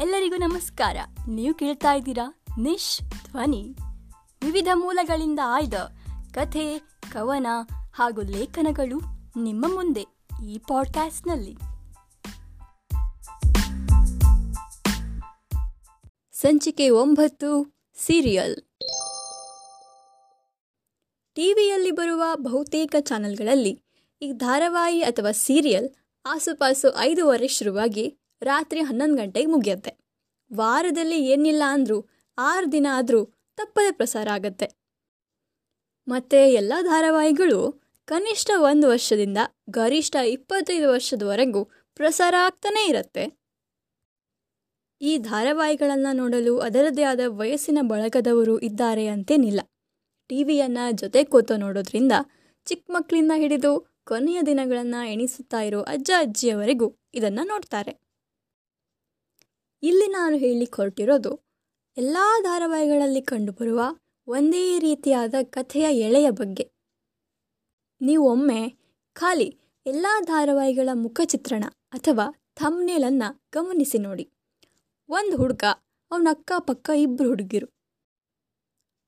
ಎಲ್ಲರಿಗೂ ನಮಸ್ಕಾರ. ನೀವು ಕೇಳ್ತಾ ಇದ್ದೀರಾ ನಿಶ್ ಧ್ವನಿ. ವಿವಿಧ ಮೂಲಗಳಿಂದ ಆಯ್ದ ಕಥೆ, ಕವನ ಹಾಗೂ ಲೇಖನಗಳು ನಿಮ್ಮ ಮುಂದೆ ಈ ಪಾಡ್ಕಾಸ್ಟ್ನಲ್ಲಿ ಸಂಚಿಕೆ ಒಂಬತ್ತು, ಸೀರಿಯಲ್. ಟಿವಿಯಲ್ಲಿ ಬರುವ ಬಹುತೇಕ ಚಾನೆಲ್ಗಳಲ್ಲಿ ಈ ಧಾರಾವಾಹಿ ಅಥವಾ ಸೀರಿಯಲ್ ಆಸುಪಾಸು ಐದೂವರೆ ಶುರುವಾಗಿ ರಾತ್ರಿ ಹನ್ನೊಂದು ಗಂಟೆಗೆ ಮುಗಿಯುತ್ತೆ. ವಾರದಲ್ಲಿ ಏನಿಲ್ಲ ಅಂದರೂ ಆರು ದಿನ ಆದರೂ ತಪ್ಪದೆ ಪ್ರಸಾರ ಆಗತ್ತೆ. ಮತ್ತು ಎಲ್ಲ ಧಾರಾವಾಹಿಗಳು ಕನಿಷ್ಠ ಒಂದು ವರ್ಷದಿಂದ ಗರಿಷ್ಠ ಇಪ್ಪತ್ತೈದು ವರ್ಷದವರೆಗೂ ಪ್ರಸಾರ ಆಗ್ತಾನೇ ಇರುತ್ತೆ. ಈ ಧಾರಾವಾಹಿಗಳನ್ನು ನೋಡಲು ಅದರದೇ ಆದ ವಯಸ್ಸಿನ ಬಳಗದವರು ಇದ್ದಾರೆ ಅಂತೇನಿಲ್ಲ. ಟಿವಿಯನ್ನು ಜೊತೆ ಕೂತು ನೋಡೋದ್ರಿಂದ ಚಿಕ್ಕ ಮಕ್ಕಳಿಂದ ಹಿಡಿದು ಕೊನೆಯ ದಿನಗಳನ್ನು ಎಣಿಸುತ್ತಾ ಇರೋ ಅಜ್ಜ, ಅಜ್ಜಿಯವರೆಗೂ ಇದನ್ನು ನೋಡ್ತಾರೆ. ಇಲ್ಲಿ ನಾನು ಹೇಳಿ ಹೊರಟಿರೋದು ಎಲ್ಲ ಧಾರಾವಾಹಿಗಳಲ್ಲಿ ಕಂಡುಬರುವ ಒಂದೇ ರೀತಿಯಾದ ಕಥೆಯ ಎಳೆಯ ಬಗ್ಗೆ. ನೀವೊಮ್ಮೆ ಖಾಲಿ ಎಲ್ಲ ಧಾರಾವಾಹಿಗಳ ಮುಖಚಿತ್ರಣ ಅಥವಾ ಥಮ್ನೇಲನ್ನು ಗಮನಿಸಿ ನೋಡಿ. ಒಂದು ಹುಡುಗ, ಅವನ ಅಕ್ಕಪಕ್ಕ ಇಬ್ಬರು ಹುಡುಗಿರು.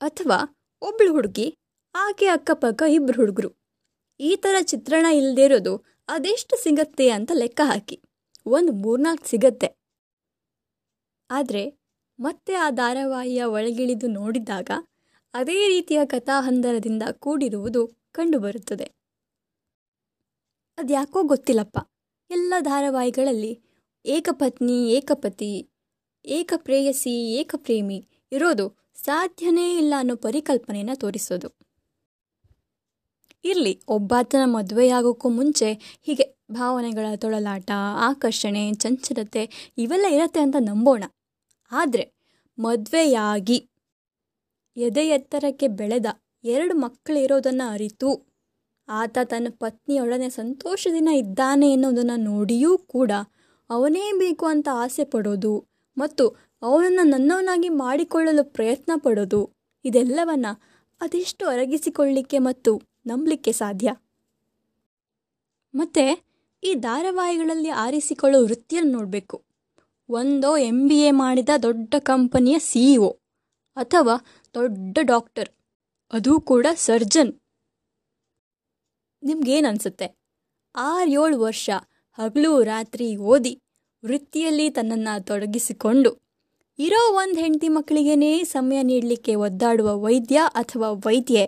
ಅಥವಾ ಒಬ್ಬಳು ಹುಡುಗಿ, ಆಕೆ ಅಕ್ಕಪಕ್ಕ ಇಬ್ಬರು ಹುಡುಗರು. ಈ ಥರ ಚಿತ್ರಣ ಇಲ್ಲದೇ ಇರೋದು ಅದೆಷ್ಟು ಸಿಗತ್ತೆ ಅಂತ ಲೆಕ್ಕ ಹಾಕಿ. ಒಂದು ಮೂರ್ನಾಲ್ಕು ಸಿಗತ್ತೆ. ಆದರೆ ಮತ್ತೆ ಆ ಧಾರಾವಾಹಿಯ ಒಳಗಿಳಿದು ನೋಡಿದಾಗ ಅದೇ ರೀತಿಯ ಕಥಾಹಂದರದಿಂದ ಕೂಡಿರುವುದು ಕಂಡುಬರುತ್ತದೆ. ಅದ್ಯಾಕೋ ಗೊತ್ತಿಲ್ಲಪ್ಪ. ಎಲ್ಲ ಧಾರಾವಾಹಿಗಳಲ್ಲಿ ಏಕಪತ್ನಿ, ಏಕಪತಿ, ಏಕಪ್ರೇಯಸಿ, ಏಕಪ್ರೇಮಿ ಇರೋದು ಸಾಧ್ಯನೇ ಇಲ್ಲ ಅನ್ನೋ ಪರಿಕಲ್ಪನೆಯನ್ನು ತೋರಿಸೋದು. ಇರಲಿ, ಒಬ್ಬಾತನ ಮದುವೆಯಾಗೋಕ್ಕೂ ಮುಂಚೆ ಹೀಗೆ ಭಾವನೆಗಳ ತೊಳಲಾಟ, ಆಕರ್ಷಣೆ, ಚಂಚಲತೆ ಇವೆಲ್ಲ ಇರತ್ತೆ ಅಂತ ನಂಬೋಣ. ಆದರೆ ಮದುವೆಯಾಗಿ ಎದೆ ಎತ್ತರಕ್ಕೆ ಬೆಳೆದ ಎರಡು ಮಕ್ಕಳಿರೋದನ್ನು ಅರಿತು ಆತ ತನ್ನ ಪತ್ನಿಯೊಡನೆ ಸಂತೋಷದಿಂದ ಇದ್ದಾನೆ ಎನ್ನುವುದನ್ನು ನೋಡಿಯೂ ಕೂಡ ಅವನೇ ಬೇಕು ಅಂತ ಆಸೆ ಪಡೋದು ಮತ್ತು ಅವನನ್ನು ನನ್ನವನಾಗಿ ಮಾಡಿಕೊಳ್ಳಲು ಪ್ರಯತ್ನ ಪಡೋದು, ಇದೆಲ್ಲವನ್ನ ಅದೆಷ್ಟು ಅರಗಿಸಿಕೊಳ್ಳಿಕ್ಕೆ ಮತ್ತು ನಂಬಲಿಕ್ಕೆ ಸಾಧ್ಯ? ಮತ್ತು ಈ ಧಾರಾವಾಹಿಗಳಲ್ಲಿ ಆರಿಸಿಕೊಳ್ಳೋ ವೃತ್ತಿಯನ್ನು ನೋಡಬೇಕು. ಒಂದೋ ಎಂ ಬಿ ಎ ಮಾಡಿದ ದೊಡ್ಡ ಕಂಪನಿಯ ಸಿ ಇ ಒ ಅಥವಾ ದೊಡ್ಡ ಡಾಕ್ಟರ್. ಅದೂ ಕೂಡ ಸರ್ಜನ್. ನಿಮ್ಗೇನು ಅನಿಸುತ್ತೆ? ಆರು ಏಳು ವರ್ಷ ಹಗಲು ರಾತ್ರಿ ಓದಿ ವೃತ್ತಿಯಲ್ಲಿ ತನ್ನನ್ನು ತೊಡಗಿಸಿಕೊಂಡು ಇರೋ ಒಂದು ಹೆಂಡತಿ ಮಕ್ಕಳಿಗೇನೇ ಸಮಯ ನೀಡಲಿಕ್ಕೆ ಒದ್ದಾಡುವ ವೈದ್ಯ ಅಥವಾ ವೈದ್ಯೆ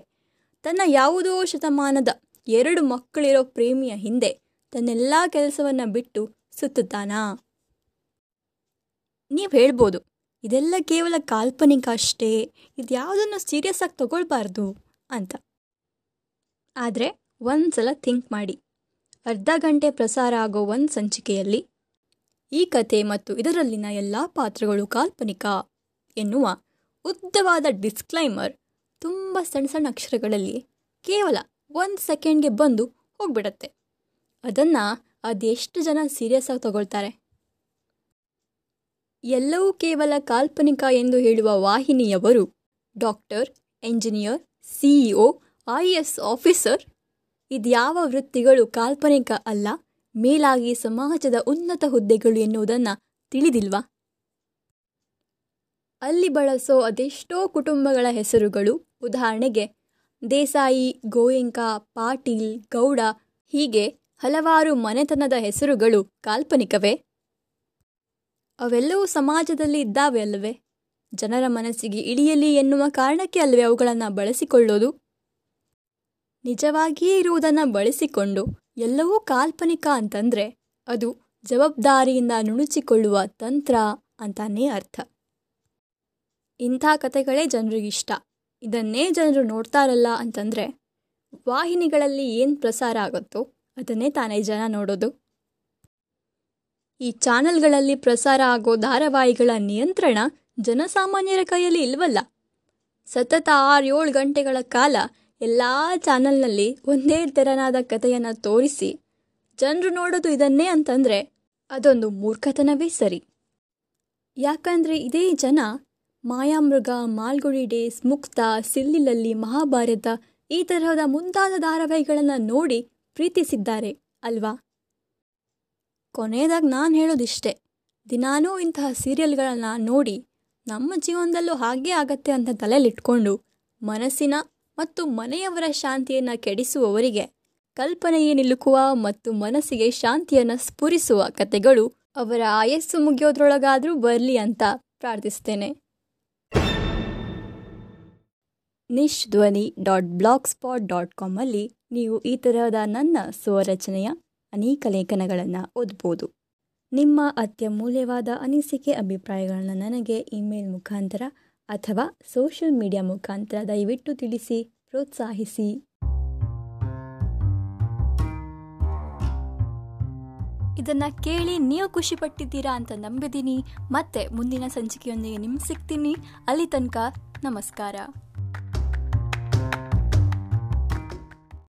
ತನ್ನ ಯಾವುದೋ ಶತಮಾನದ ಎರಡು ಮಕ್ಕಳಿರೋ ಪ್ರೇಮಿಯ ಹಿಂದೆ ತನ್ನೆಲ್ಲ ಕೆಲಸವನ್ನು ಬಿಟ್ಟು ಸುತ್ತುತ್ತಾನಾ? ನೀವು ಹೇಳ್ಬೋದು. ಇದೆಲ್ಲ ಕೇವಲ ಕಾಲ್ಪನಿಕ ಅಷ್ಟೇ. ಇದ್ಯಾವುದನ್ನು ಸೀರಿಯಸ್ ಆಗಿ ತಗೊಳ್ಬಾರ್ದು ಅಂತ. ಆದರೆ ಒಂದು ಸಲ ಥಿಂಕ್ ಮಾಡಿ. ಅರ್ಧ ಗಂಟೆ ಪ್ರಸಾರ ಆಗೋ ಒಂದು ಸಂಚಿಕೆಯಲ್ಲಿ ಈ ಕತೆ ಮತ್ತು ಇದರಲ್ಲಿನ ಎಲ್ಲ ಪಾತ್ರಗಳು ಕಾಲ್ಪನಿಕ ಎನ್ನುವ ಉದ್ದವಾದ ಡಿಸ್ಕ್ಲೈಮರ್ ತುಂಬ ಸಣ್ಣ ಸಣ್ಣ ಅಕ್ಷರಗಳಲ್ಲಿ ಕೇವಲ ಒಂದು ಸೆಕೆಂಡ್ಗೆ ಬಂದು ಹೋಗ್ಬಿಡತ್ತೆ. ಅದನ್ನು ಅದೆಷ್ಟು ಜನ ಸೀರಿಯಸ್ ಆಗಿ ತಗೊಳ್ತಾರೆ? ಎಲ್ಲವೂ ಕೇವಲ ಕಾಲ್ಪನಿಕ ಎಂದು ಹೇಳುವ ವಾಹಿನಿಯವರು doctor engineer, CEO, I S officer ಇದ್ಯಾವ ವೃತ್ತಿಗಳು ಕಾಲ್ಪನಿಕ ಅಲ್ಲ, ಮೇಲಾಗಿ ಸಮಾಜದ ಉನ್ನತ ಹುದ್ದೆಗಳು ಎನ್ನುವುದನ್ನು ತಿಳಿದಿಲ್ವಾ? ಅಲ್ಲಿ ಬಳಸೋ ಅದೆಷ್ಟೋ ಕುಟುಂಬಗಳ ಹೆಸರುಗಳು, ಉದಾಹರಣೆಗೆ ದೇಸಾಯಿ, ಗೋಯಂಕ, ಪಾಟೀಲ್, ಗೌಡ ಹೀಗೆ ಹಲವಾರು ಮನೆತನದ ಹೆಸರುಗಳು ಕಾಲ್ಪನಿಕವೇ? ಅವೆಲ್ಲವೂ ಸಮಾಜದಲ್ಲಿ ಇದ್ದಾವೆ ಅಲ್ಲವೇ? ಜನರ ಮನಸ್ಸಿಗೆ ಇಳಿಯಲಿ ಎನ್ನುವ ಕಾರಣಕ್ಕೆ ಅಲ್ಲವೇ ಅವುಗಳನ್ನು ಬಳಸಿಕೊಳ್ಳೋದು? ನಿಜವಾಗಿಯೇ ಇರುವುದನ್ನು ಬಳಸಿಕೊಂಡು ಎಲ್ಲವೂ ಕಾಲ್ಪನಿಕ ಅಂತಂದರೆ ಅದು ಜವಾಬ್ದಾರಿಯಿಂದ ನುಣುಚಿಕೊಳ್ಳುವ ತಂತ್ರ ಅಂತಾನೇ ಅರ್ಥ. ಇಂಥ ಕತೆಗಳೇ ಜನರಿಗಿಷ್ಟ ಇದನ್ನೇ ಜನರು ನೋಡ್ತಾರಲ್ಲ ಅಂತಂದರೆ ವಾಹಿನಿಗಳಲ್ಲಿ ಏನು ಪ್ರಸಾರ ಆಗುತ್ತೋ ಅದನ್ನೇ ತಾನೇ ಜನ ನೋಡೋದು. ಈ ಚಾನೆಲ್ಗಳಲ್ಲಿ ಪ್ರಸಾರ ಆಗೋ ಧಾರಾವಾಹಿಗಳ ನಿಯಂತ್ರಣ ಜನಸಾಮಾನ್ಯರ ಕೈಯಲ್ಲಿ ಇಲ್ವಲ್ಲ? ಸತತ ಆರು ಏಳು ಗಂಟೆಗಳ ಕಾಲ ಎಲ್ಲ ಚಾನಲ್ನಲ್ಲಿ ಒಂದೇ ತೆರನಾದ ಕಥೆಯನ್ನು ತೋರಿಸಿ ಜನರು ನೋಡೋದು ಇದನ್ನೇ ಅಂತಂದರೆ ಅದೊಂದು ಮೂರ್ಖತನವೇ ಸರಿ. ಯಾಕಂದರೆ ಇದೇ ಜನ ಮಾಯಾಮೃಗ, ಮಾಲ್ಗುಡಿ ಡೇಸ್, ಮುಕ್ತ, ಸಿಲ್ಲಿಲಲ್ಲಿ, ಮಹಾಭಾರತ ಈ ತರಹದ ಮುಂತಾದ ಧಾರಾವಾಹಿಗಳನ್ನು ನೋಡಿ ಪ್ರೀತಿಸಿದ್ದಾರೆ, ಅಲ್ವಾ? ಕೊನೆಯದಾಗಿ ನಾನು ಹೇಳೋದಿಷ್ಟೇ. ದಿನಾನೂ ಇಂತಹ ಸೀರಿಯಲ್ಗಳನ್ನು ನೋಡಿ ನಮ್ಮ ಜೀವನದಲ್ಲೂ ಹಾಗೆ ಆಗತ್ತೆ ಅಂತ ತಲೆಯಲ್ಲಿಟ್ಕೊಂಡು ಮನಸ್ಸಿನ ಮತ್ತು ಮನೆಯವರ ಶಾಂತಿಯನ್ನು ಕೆಡಿಸುವವರಿಗೆ ಕಲ್ಪನೆಯೇ ನಿಲುಕುವ ಮತ್ತು ಮನಸ್ಸಿಗೆ ಶಾಂತಿಯನ್ನು ಸ್ಫುರಿಸುವ ಕತೆಗಳು ಅವರ ಆಯಸ್ಸು ಮುಗಿಯೋದ್ರೊಳಗಾದರೂ ಬರಲಿ ಅಂತ ಪ್ರಾರ್ಥಿಸ್ತೇನೆ. Nish Dhvani dot black spot dot ಕಾಮಲ್ಲಿ ನೀವು ಈ ತರಹದ ನನ್ನ ಸ್ವರಚನೆಯ ಅನೇಕ ಲೇಖನಗಳನ್ನು ಓದ್ಬೋದು. ನಿಮ್ಮ ಅತ್ಯಮೂಲ್ಯವಾದ ಅನಿಸಿಕೆ ಅಭಿಪ್ರಾಯಗಳನ್ನು ನನಗೆ ಇಮೇಲ್ ಮುಖಾಂತರ ಅಥವಾ ಸೋಷಿಯಲ್ ಮೀಡಿಯಾ ಮುಖಾಂತರ ದಯವಿಟ್ಟು ತಿಳಿಸಿ, ಪ್ರೋತ್ಸಾಹಿಸಿ. ಇದನ್ನು ಕೇಳಿ ನೀವು ಖುಷಿ ಪಟ್ಟಿದ್ದೀರಾ ಅಂತ ನಂಬಿದ್ದೀನಿ ಮತ್ತೆ ಮುಂದಿನ ಸಂಚಿಕೆಯೊಂದಿಗೆ ನಿಮ್ಗೆ ಸಿಗ್ತೀನಿ. ಅಲ್ಲಿ ತನಕ ನಮಸ್ಕಾರ.